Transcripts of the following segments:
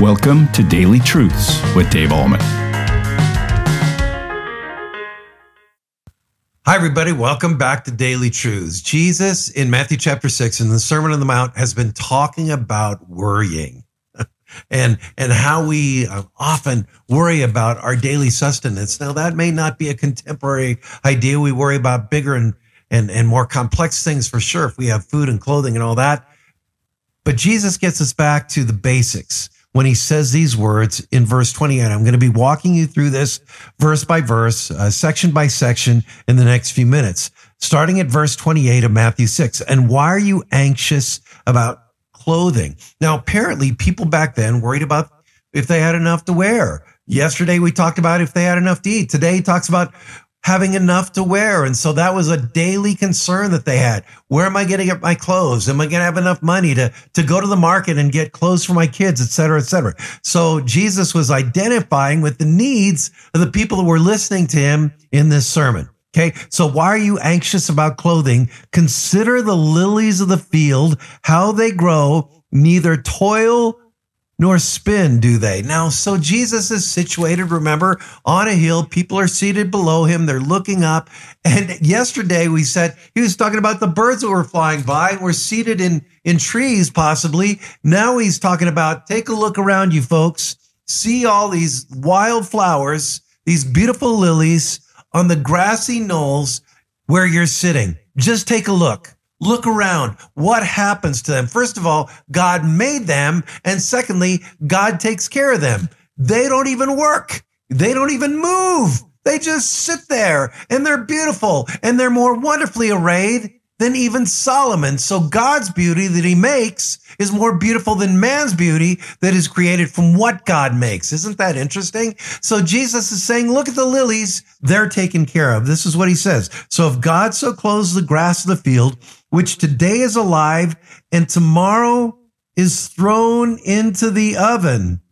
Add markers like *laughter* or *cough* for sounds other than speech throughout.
Welcome to Daily Truths with Dave Ahlman. Hi, everybody. Welcome back to Daily Truths. Jesus in Matthew chapter 6 in the Sermon on the Mount has been talking about worrying *laughs* and, and how we uh, often worry about our daily sustenance. Now, that may not be a contemporary idea. We worry about bigger and, and, and more complex things for sure if we have food and clothing and all that. But Jesus gets us back to the basics when he says these words in verse 28. I'm going to be walking you through this verse by verse, uh, section by section in the next few minutes, starting at verse 28 of Matthew 6. And why are you anxious about clothing? Now, apparently people back then worried about if they had enough to wear. Yesterday we talked about if they had enough to eat. Today he talks about having enough to wear. And so that was a daily concern that they had. Where am I going to get my clothes? Am I going to have enough money to, to go to the market and get clothes for my kids, et cetera, et cetera. So Jesus was identifying with the needs of the people that were listening to him in this sermon. Okay. So why are you anxious about clothing? Consider the lilies of the field, how they grow, neither toil nor spin, do they? Now, so Jesus is situated, remember, on a hill. People are seated below him. They're looking up. And yesterday we said he was talking about the birds that were flying by and were seated in, in trees, possibly. Now he's talking about take a look around you folks. See all these wild flowers, these beautiful lilies on the grassy knolls where you're sitting. Just take a look. Look around. What happens to them? First of all, God made them. And secondly, God takes care of them. They don't even work. They don't even move. They just sit there and they're beautiful and they're more wonderfully arrayed than even Solomon. So God's beauty that he makes is more beautiful than man's beauty that is created from what God makes. Isn't that interesting? So Jesus is saying, look at the lilies. They're taken care of. This is what he says. So if God so clothes the grass of the field, which today is alive and tomorrow is thrown into the oven.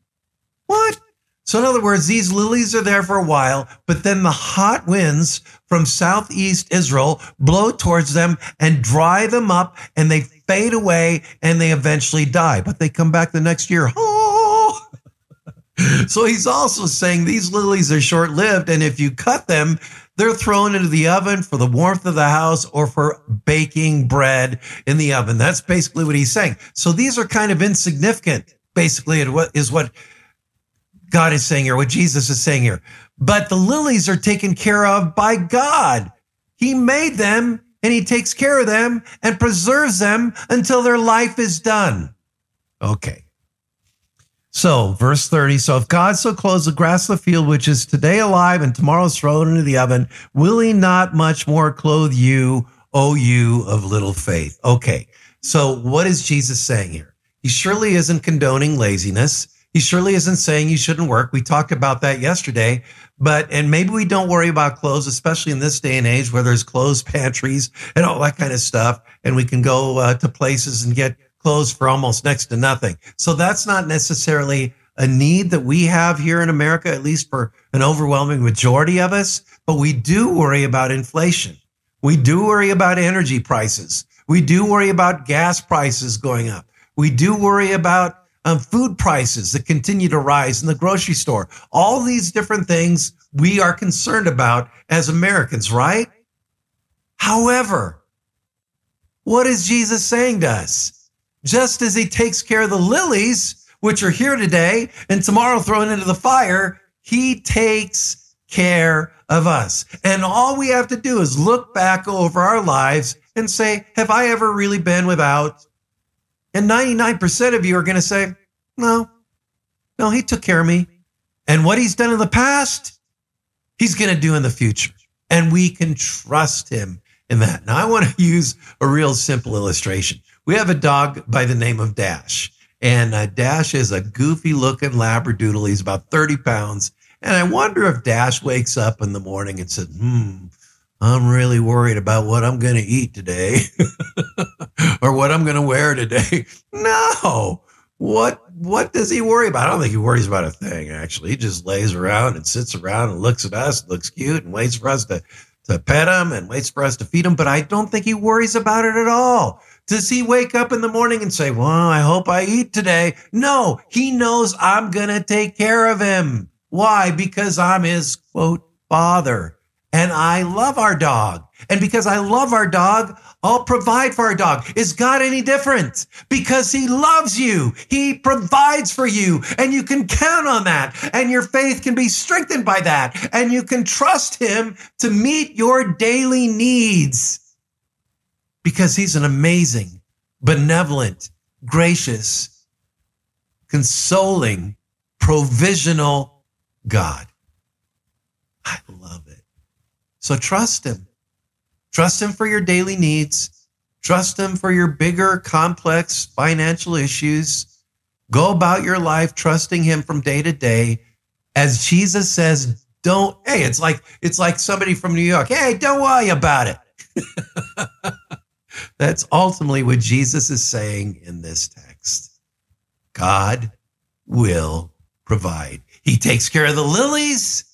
What? So in other words, these lilies are there for a while, but then the hot winds from southeast Israel blow towards them and dry them up and they fade away and they eventually die, but they come back the next year. *laughs* So he's also saying these lilies are short lived. And if you cut them, they're thrown into the oven for the warmth of the house or for baking bread in the oven. That's basically what he's saying. So these are kind of insignificant, basically, is what God is saying here, what Jesus is saying here. But the lilies are taken care of by God. He made them and he takes care of them and preserves them until their life is done. Okay. So, verse 30 So, if God so clothes the grass of the field, which is today alive and tomorrow is thrown into the oven, will he not much more clothe you, O you of little faith? Okay. So, what is Jesus saying here? He surely isn't condoning laziness. He surely isn't saying you shouldn't work. We talked about that yesterday, but, and maybe we don't worry about clothes, especially in this day and age where there's clothes *laughs* pantries and all that kind of stuff. And we can go uh, to places and get clothes for almost next to nothing. So that's not necessarily a need that we have here in America, at least for an overwhelming majority of us. But we do worry about inflation. We do worry about energy prices. We do worry about gas prices going up. We do worry about um, food prices that continue to rise in the grocery store. All these different things we are concerned about as Americans, right? However, what is Jesus saying to us? just as he takes care of the lilies, which are here today and tomorrow thrown into the fire, he takes care of us. And all we have to do is look back over our lives and say, have I ever really been without? And 99% of you are going to say, no, no, he took care of me. And what he's done in the past, he's going to do in the future. And we can trust him in that. Now, I want to *laughs* use a real simple illustration. We have a dog by the name of Dash, and uh, Dash is a goofy looking Labradoodle. He's about 30 pounds. And I wonder if Dash wakes up in the morning and says, hmm, I'm really worried about what I'm going to eat today *laughs* or what I'm going to wear today. *laughs* No. What what does he worry about? I don't think he worries about a thing, actually. He just lays around and sits around and looks at us, looks cute, and waits for us to, to pet him and waits for us to feed him. But I don't think he worries about it at all. Does he wake up in the morning and say, Well, I hope I eat today? No, he knows I'm going to take care of him. Why? Because I'm his quote father and I love our dog. And because I love our dog, I'll provide for our dog. Is God any different? Because he loves you. He provides for you and you can count on that. And your faith can be strengthened by that. And you can trust him to meet your daily needs because he's an amazing, benevolent, gracious, consoling, provisional God. I love. So trust him. Trust him for your daily needs. Trust him for your bigger, complex financial issues. Go about your life trusting him from day to day. As Jesus says, don't, hey, it's like, it's like somebody from New York. Hey, don't worry about it. *laughs* That's ultimately what Jesus is saying in this text. God will provide. He takes care of the lilies.